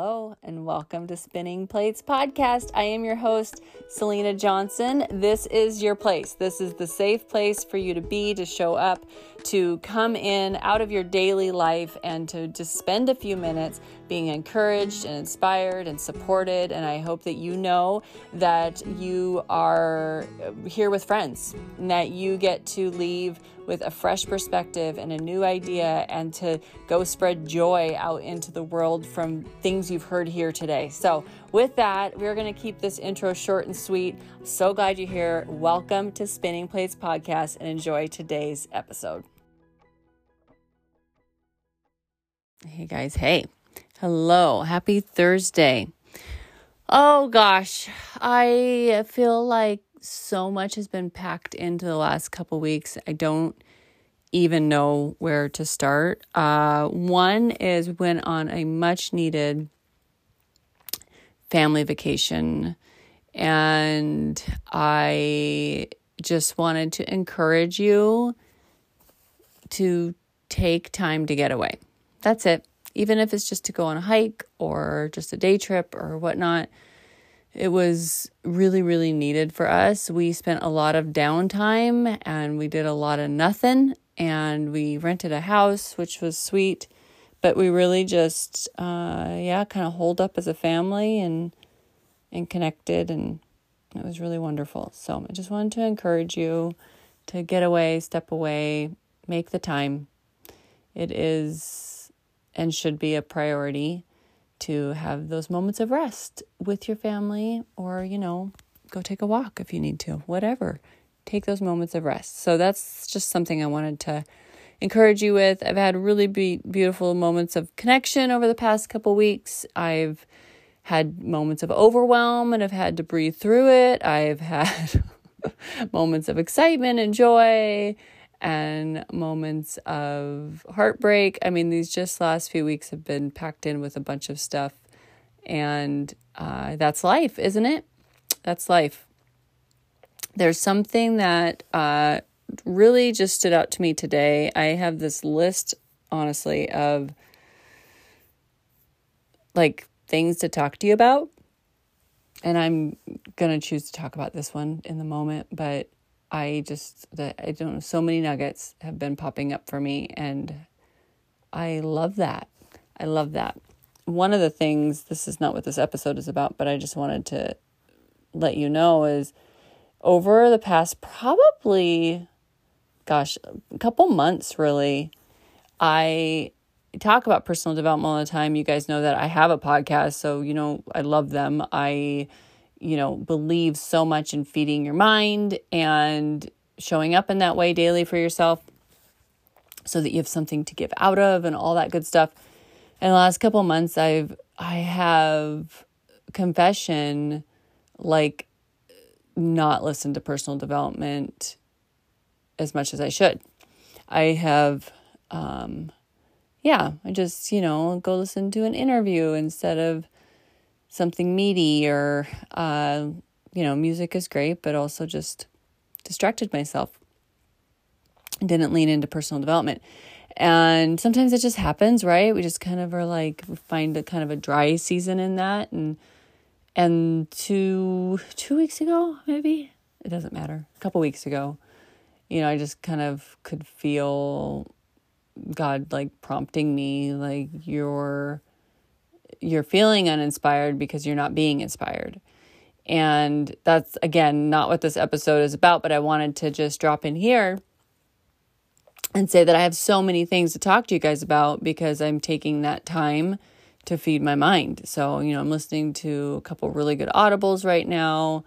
Hello, and welcome to Spinning Plates Podcast. I am your host, Selena Johnson. This is your place. This is the safe place for you to be, to show up, to come in out of your daily life, and to just spend a few minutes being encouraged and inspired and supported. And I hope that you know that you are here with friends and that you get to leave with a fresh perspective and a new idea and to go spread joy out into the world from things you've heard here today. So, with that, we're going to keep this intro short and sweet. So glad you're here. Welcome to Spinning Plates Podcast and enjoy today's episode. Hey guys, hey. Hello. Happy Thursday. Oh gosh, I feel like so much has been packed into the last couple weeks. I don't even know where to start. Uh, one is went on a much needed family vacation, and I just wanted to encourage you to take time to get away. That's it. Even if it's just to go on a hike or just a day trip or whatnot it was really, really needed for us. We spent a lot of downtime and we did a lot of nothing. And we rented a house, which was sweet. But we really just, uh, yeah, kind of holed up as a family and and connected, and it was really wonderful. So I just wanted to encourage you to get away, step away, make the time. It is and should be a priority to have those moments of rest with your family or, you know, go take a walk if you need to, whatever. Take those moments of rest. So that's just something I wanted to encourage you with. I've had really be- beautiful moments of connection over the past couple weeks. I've had moments of overwhelm and I've had to breathe through it. I've had moments of excitement and joy and moments of heartbreak. I mean, these just last few weeks have been packed in with a bunch of stuff. And uh, that's life, isn't it? That's life. There's something that uh, really just stood out to me today. I have this list, honestly, of like things to talk to you about. And I'm going to choose to talk about this one in the moment, but I just that I don't know so many nuggets have been popping up for me and I love that. I love that. One of the things this is not what this episode is about, but I just wanted to let you know is over the past probably gosh, a couple months really, I talk about personal development all the time. You guys know that I have a podcast, so you know I love them. I you know, believe so much in feeding your mind and showing up in that way daily for yourself so that you have something to give out of and all that good stuff. In the last couple months I've I have confession like not listened to personal development as much as I should. I have um yeah, I just, you know, go listen to an interview instead of something meaty or uh, you know music is great but also just distracted myself. Didn't lean into personal development. And sometimes it just happens right? We just kind of are like find a kind of a dry season in that. And and two two weeks ago maybe? It doesn't matter. A couple weeks ago you know i just kind of could feel god like prompting me like you're you're feeling uninspired because you're not being inspired. And that's again not what this episode is about, but I wanted to just drop in here and say that I have so many things to talk to you guys about because I'm taking that time to feed my mind. So, you know, I'm listening to a couple really good audibles right now.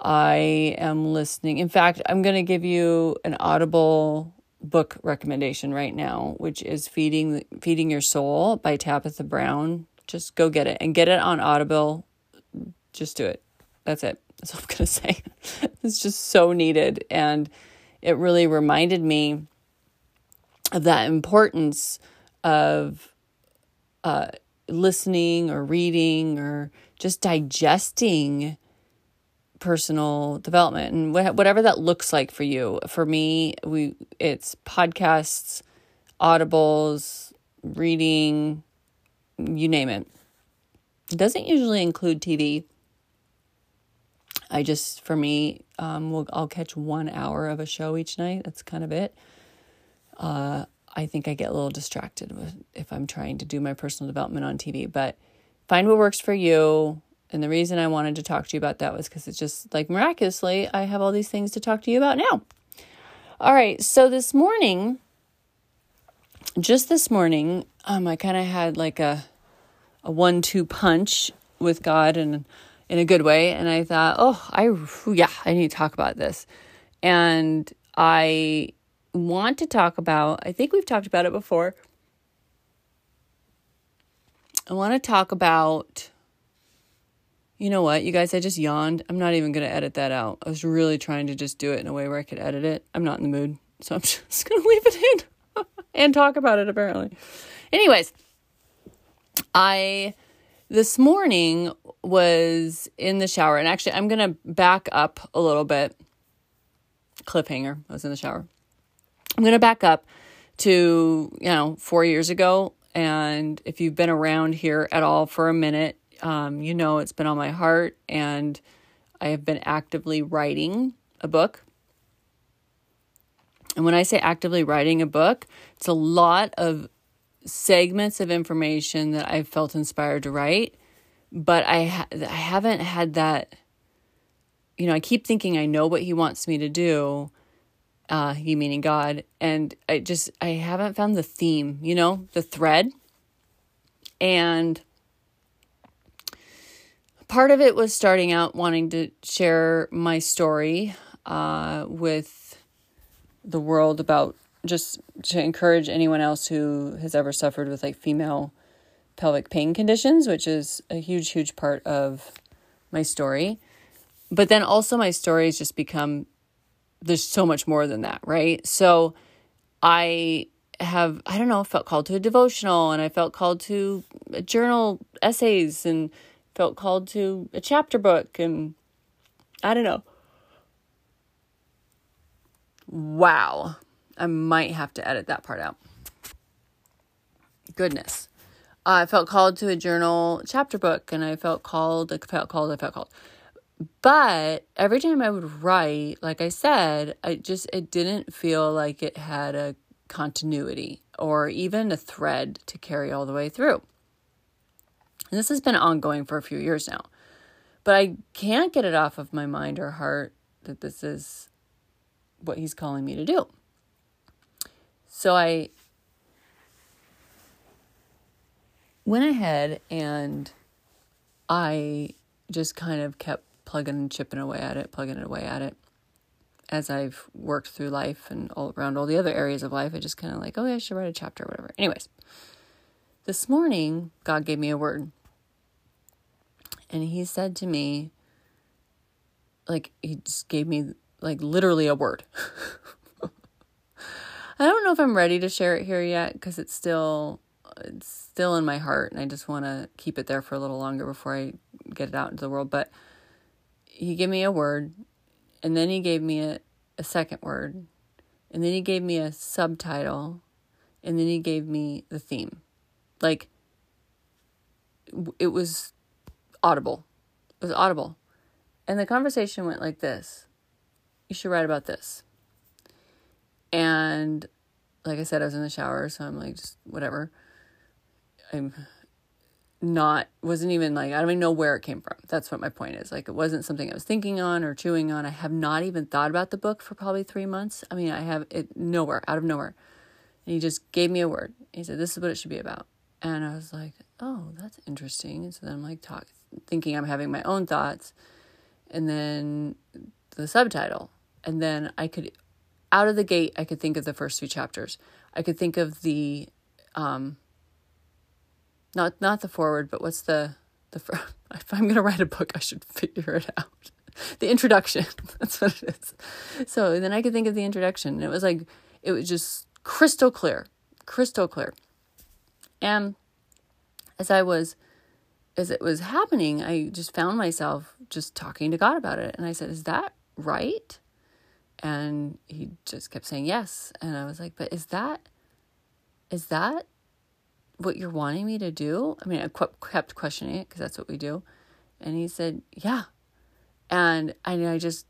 I am listening. In fact, I'm going to give you an audible book recommendation right now, which is Feeding Feeding Your Soul by Tabitha Brown. Just go get it and get it on Audible. Just do it. That's it. That's all I'm going to say. it's just so needed. And it really reminded me of that importance of uh, listening or reading or just digesting personal development and wh- whatever that looks like for you. For me, we it's podcasts, audibles, reading, you name it. It doesn't usually include TV. I just, for me, um, will I'll catch one hour of a show each night. That's kind of it. Uh, I think I get a little distracted with, if I'm trying to do my personal development on TV. But find what works for you. And the reason I wanted to talk to you about that was because it's just like miraculously, I have all these things to talk to you about now. All right. So this morning, just this morning, um, I kind of had like a a one two punch with God and in a good way. And I thought, oh, I, yeah, I need to talk about this. And I want to talk about, I think we've talked about it before. I want to talk about, you know what, you guys, I just yawned. I'm not even going to edit that out. I was really trying to just do it in a way where I could edit it. I'm not in the mood. So I'm just going to leave it in and talk about it apparently. Anyways, I this morning was in the shower, and actually, I'm going to back up a little bit. Cliffhanger, I was in the shower. I'm going to back up to, you know, four years ago. And if you've been around here at all for a minute, um, you know it's been on my heart, and I have been actively writing a book. And when I say actively writing a book, it's a lot of segments of information that I've felt inspired to write, but I ha- I haven't had that. You know, I keep thinking I know what He wants me to do. Uh, he meaning God, and I just I haven't found the theme. You know, the thread, and part of it was starting out wanting to share my story uh, with the world about just to encourage anyone else who has ever suffered with like female pelvic pain conditions, which is a huge, huge part of my story. But then also, my story has just become there's so much more than that, right? So I have, I don't know, felt called to a devotional and I felt called to a journal essays and felt called to a chapter book and I don't know. Wow. I might have to edit that part out. Goodness. Uh, I felt called to a journal chapter book and I felt called, I felt called, I felt called. But every time I would write, like I said, I just, it didn't feel like it had a continuity or even a thread to carry all the way through. And this has been ongoing for a few years now. But I can't get it off of my mind or heart that this is what he's calling me to do. So I went ahead and I just kind of kept plugging and chipping away at it, plugging it away at it. As I've worked through life and all around all the other areas of life, I just kind of like, oh, yeah, I should write a chapter or whatever. Anyways, this morning, God gave me a word. And He said to me, like, He just gave me, like, literally a word. I don't know if I'm ready to share it here yet because it's still it's still in my heart and I just want to keep it there for a little longer before I get it out into the world. But he gave me a word and then he gave me a, a second word and then he gave me a subtitle and then he gave me the theme. Like it was audible. It was audible. And the conversation went like this. You should write about this. And like I said, I was in the shower, so I'm like, just whatever. I'm not, wasn't even like, I don't even know where it came from. That's what my point is. Like, it wasn't something I was thinking on or chewing on. I have not even thought about the book for probably three months. I mean, I have it nowhere, out of nowhere. And he just gave me a word. He said, This is what it should be about. And I was like, Oh, that's interesting. And so then I'm like, talk, thinking I'm having my own thoughts. And then the subtitle. And then I could out of the gate, I could think of the first few chapters. I could think of the, um, not not the forward, but what's the the first, if I'm gonna write a book, I should figure it out. the introduction. That's what it is. So then I could think of the introduction, and it was like it was just crystal clear, crystal clear. And as I was, as it was happening, I just found myself just talking to God about it, and I said, "Is that right?" And he just kept saying yes and i was like but is that is that what you're wanting me to do? I mean, I kept questioning it because that's what we do. And he said, Yeah. And I, I just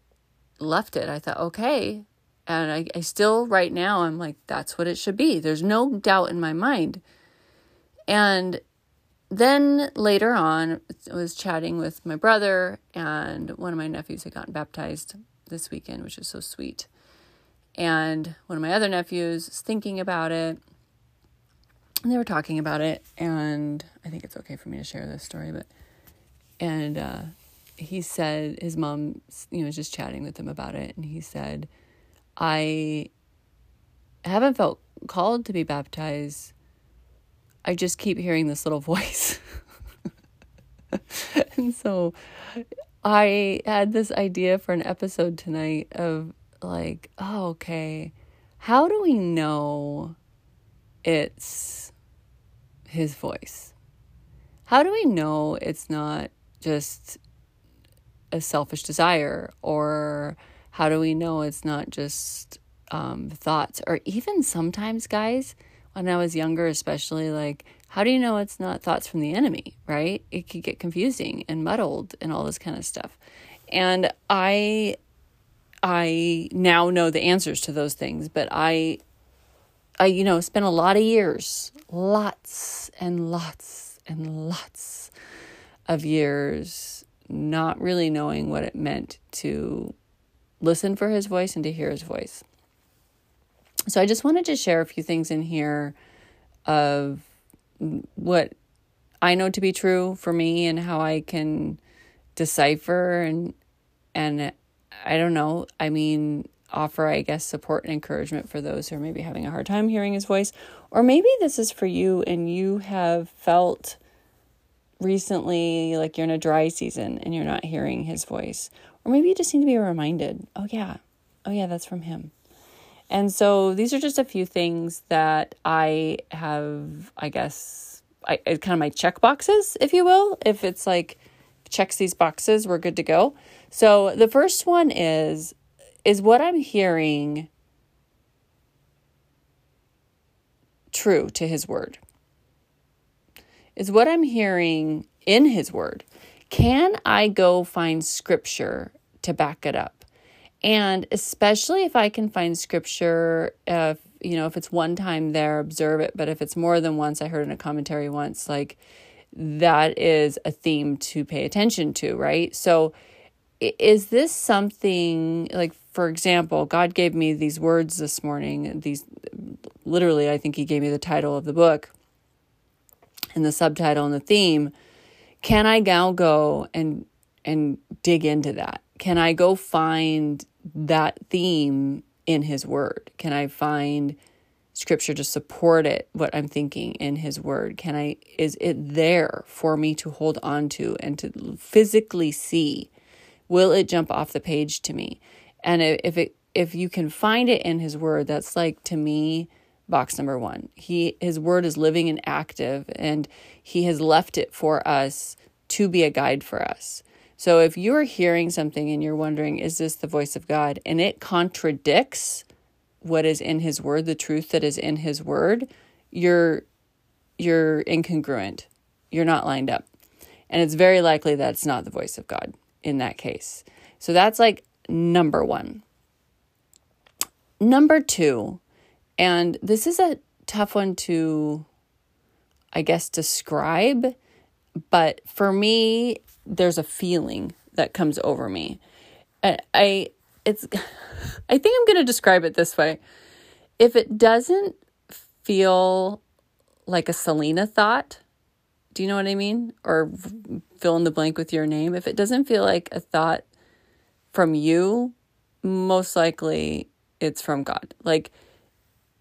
left it. I thought, okay. And I, I still, right now, I'm like, that's what it should be. There's no doubt in my mind. And then later on, I was chatting with my brother, and one of my nephews had gotten baptized this weekend, which is so sweet. And one of my other nephews is thinking about it. And they were talking about it, and I think it's okay for me to share this story, but and uh, he said his mom, you know, was just chatting with him about it, and he said, "I haven't felt called to be baptized. I just keep hearing this little voice." and so I had this idea for an episode tonight of like, oh, okay, how do we know it's his voice? How do we know it's not just a selfish desire? Or how do we know it's not just um, thoughts? Or even sometimes, guys, when I was younger, especially, like, how do you know it's not thoughts from the enemy, right? It could get confusing and muddled and all this kind of stuff. And I I now know the answers to those things, but I I you know spent a lot of years, lots and lots and lots of years not really knowing what it meant to listen for his voice and to hear his voice. So I just wanted to share a few things in here of what I know to be true for me and how I can decipher and and I don't know. I mean, offer, I guess, support and encouragement for those who are maybe having a hard time hearing his voice. Or maybe this is for you and you have felt recently like you're in a dry season and you're not hearing his voice. Or maybe you just need to be reminded oh, yeah, oh, yeah, that's from him. And so these are just a few things that I have, I guess, I, kind of my check boxes, if you will. If it's like, checks these boxes, we're good to go. So the first one is is what I'm hearing true to his word? Is what I'm hearing in his word? Can I go find scripture to back it up? And especially if I can find scripture, if you know, if it's one time there, observe it. But if it's more than once, I heard in a commentary once, like that is a theme to pay attention to, right? So is this something like for example god gave me these words this morning these literally i think he gave me the title of the book and the subtitle and the theme can i now go and and dig into that can i go find that theme in his word can i find scripture to support it what i'm thinking in his word can i is it there for me to hold on to and to physically see will it jump off the page to me? And if it if you can find it in his word, that's like to me box number 1. He his word is living and active and he has left it for us to be a guide for us. So if you're hearing something and you're wondering is this the voice of God and it contradicts what is in his word, the truth that is in his word, you're you're incongruent. You're not lined up. And it's very likely that it's not the voice of God in that case. So that's like number one. Number two, and this is a tough one to, I guess, describe, but for me, there's a feeling that comes over me. I, I it's, I think I'm going to describe it this way. If it doesn't feel like a Selena thought, do you know what I mean? Or fill in the blank with your name. If it doesn't feel like a thought from you, most likely it's from God. Like,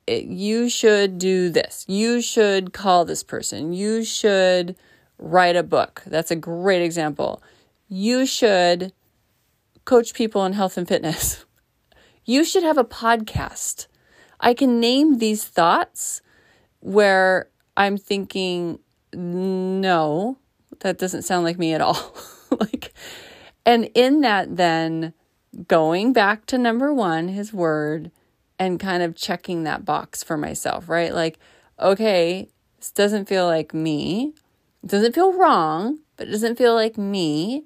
it, you should do this. You should call this person. You should write a book. That's a great example. You should coach people in health and fitness. You should have a podcast. I can name these thoughts where I'm thinking, no, that doesn't sound like me at all. like, and in that, then going back to number one, his word, and kind of checking that box for myself, right? Like, okay, This doesn't feel like me. It doesn't feel wrong, but it doesn't feel like me.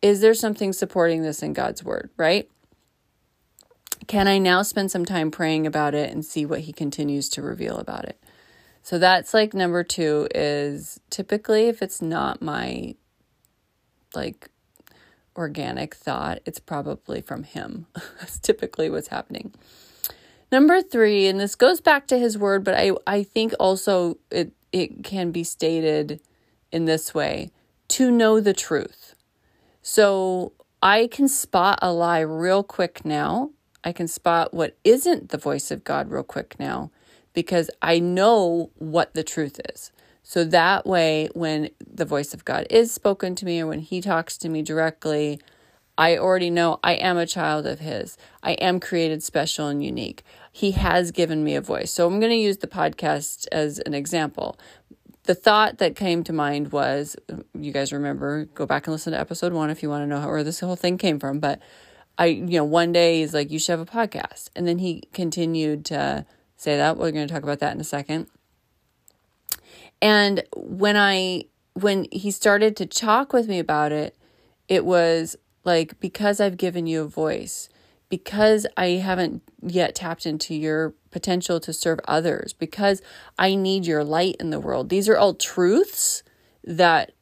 Is there something supporting this in God's word, right? Can I now spend some time praying about it and see what he continues to reveal about it? So that's like number 2 is typically if it's not my like organic thought, it's probably from him. that's typically what's happening. Number 3, and this goes back to his word, but I I think also it it can be stated in this way, to know the truth. So I can spot a lie real quick now. I can spot what isn't the voice of God real quick now because I know what the truth is. So that way, when the voice of God is spoken to me or when He talks to me directly, I already know I am a child of His. I am created special and unique. He has given me a voice. So I'm going to use the podcast as an example the thought that came to mind was you guys remember go back and listen to episode one if you want to know how, where this whole thing came from but i you know one day he's like you should have a podcast and then he continued to say that we're going to talk about that in a second and when i when he started to talk with me about it it was like because i've given you a voice because I haven't yet tapped into your potential to serve others, because I need your light in the world. These are all truths that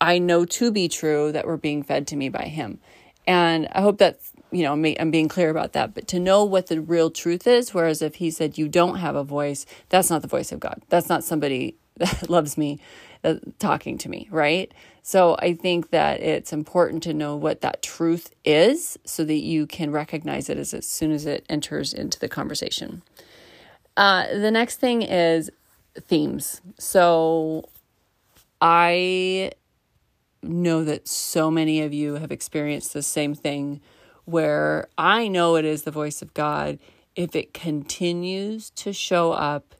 I know to be true that were being fed to me by Him. And I hope that's, you know, I'm being clear about that. But to know what the real truth is, whereas if He said you don't have a voice, that's not the voice of God. That's not somebody that loves me uh, talking to me, right? So I think that it's important to know what that truth is so that you can recognize it as, as soon as it enters into the conversation. Uh, the next thing is themes. So I know that so many of you have experienced the same thing where I know it is the voice of God if it continues to show up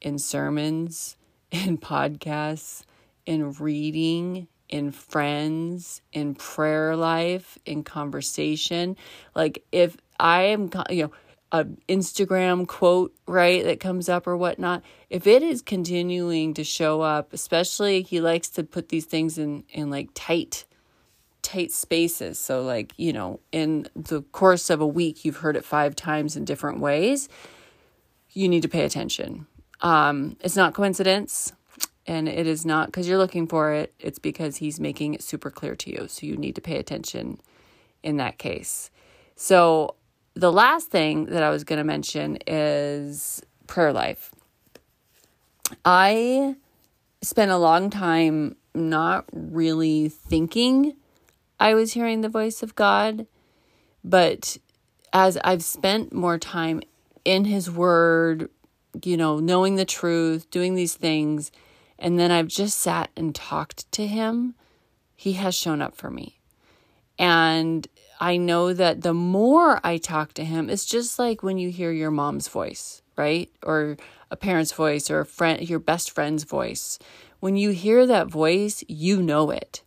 in sermons, in podcasts, in reading, in friends, in prayer life, in conversation. Like if I am, you know, an Instagram quote, right, that comes up or whatnot, if it is continuing to show up, especially he likes to put these things in, in like tight, tight spaces. So, like, you know, in the course of a week, you've heard it five times in different ways. You need to pay attention. Um, it's not coincidence and it is not because you're looking for it, it's because he's making it super clear to you. So you need to pay attention in that case. So the last thing that I was going to mention is prayer life. I spent a long time not really thinking I was hearing the voice of God, but as I've spent more time in His Word, you know, knowing the truth, doing these things, and then I've just sat and talked to him, he has shown up for me. And I know that the more I talk to him, it's just like when you hear your mom's voice, right? Or a parent's voice or a friend your best friend's voice. When you hear that voice, you know it.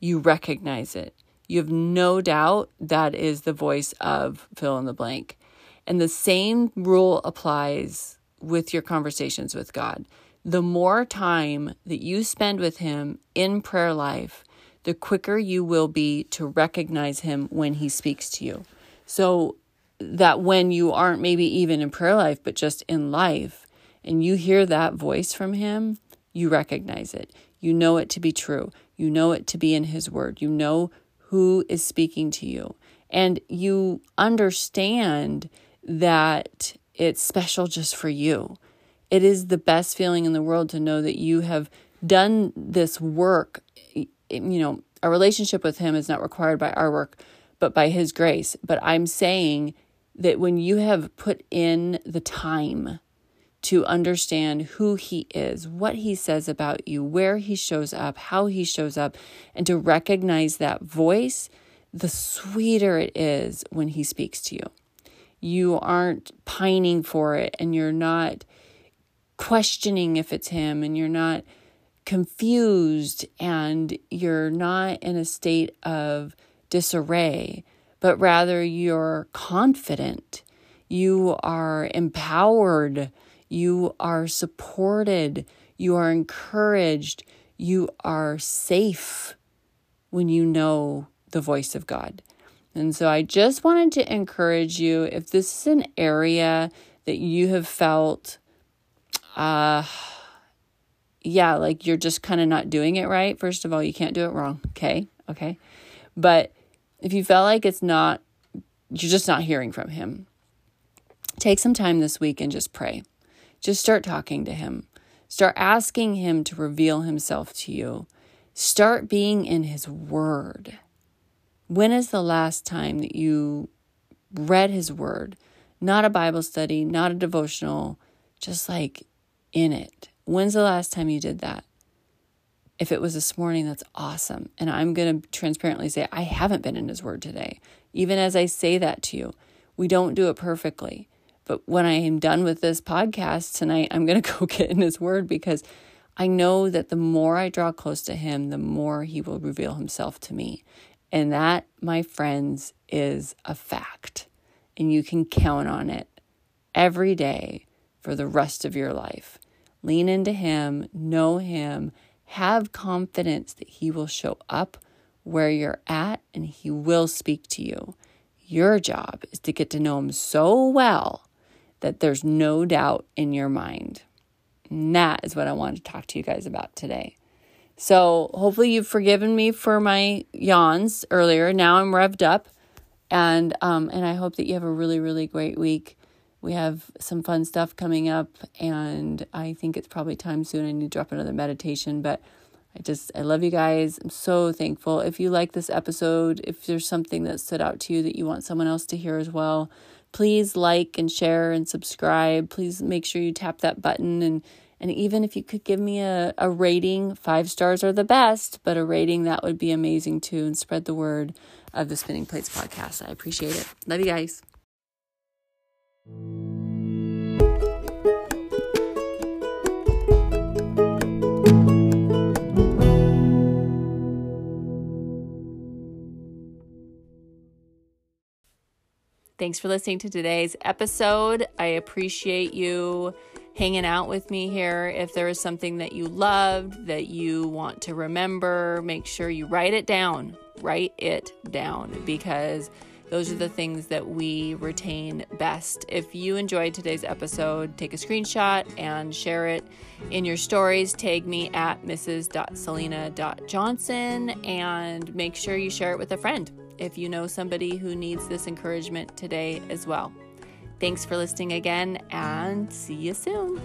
You recognize it. You have no doubt that is the voice of fill in the blank. And the same rule applies with your conversations with God the more time that you spend with Him in prayer life, the quicker you will be to recognize Him when He speaks to you. So that when you aren't maybe even in prayer life, but just in life, and you hear that voice from Him, you recognize it. You know it to be true. You know it to be in His Word. You know who is speaking to you. And you understand that it's special just for you. It is the best feeling in the world to know that you have done this work. You know, a relationship with Him is not required by our work, but by His grace. But I'm saying that when you have put in the time to understand who He is, what He says about you, where He shows up, how He shows up, and to recognize that voice, the sweeter it is when He speaks to you. You aren't pining for it and you're not questioning if it's him and you're not confused and you're not in a state of disarray, but rather you're confident, you are empowered, You are supported. You are encouraged. You are safe when you know the voice of God. And so I just wanted to encourage you if this is an area that you have felt, uh, yeah, like you're just kind of not doing it right. First of all, you can't do it wrong. Okay. Okay. But if you felt like it's not, you're just not hearing from Him, take some time this week and just pray. Just start talking to Him. Start asking Him to reveal Himself to you. Start being in His Word. When is the last time that you read His Word? Not a Bible study, not a devotional, just like in it. When's the last time you did that? If it was this morning, that's awesome. And I'm going to transparently say, I haven't been in His Word today. Even as I say that to you, we don't do it perfectly. But when I am done with this podcast tonight, I'm going to go get in His Word because I know that the more I draw close to Him, the more He will reveal Himself to me. And that, my friends, is a fact. And you can count on it every day for the rest of your life. Lean into Him, know Him, have confidence that He will show up where you're at and He will speak to you. Your job is to get to know Him so well that there's no doubt in your mind. And that is what I wanted to talk to you guys about today. So hopefully you've forgiven me for my yawns earlier. Now I'm revved up, and um, and I hope that you have a really really great week. We have some fun stuff coming up, and I think it's probably time soon. I need to drop another meditation, but I just I love you guys. I'm so thankful. If you like this episode, if there's something that stood out to you that you want someone else to hear as well, please like and share and subscribe. Please make sure you tap that button and and even if you could give me a, a rating, five stars are the best, but a rating that would be amazing too, and spread the word of the Spinning Plates podcast. I appreciate it. Love you guys. Thanks for listening to today's episode. I appreciate you hanging out with me here. If there is something that you loved, that you want to remember, make sure you write it down. Write it down because those are the things that we retain best. If you enjoyed today's episode, take a screenshot and share it in your stories. Tag me at mrs.selena.johnson and make sure you share it with a friend if you know somebody who needs this encouragement today as well. Thanks for listening again and see you soon.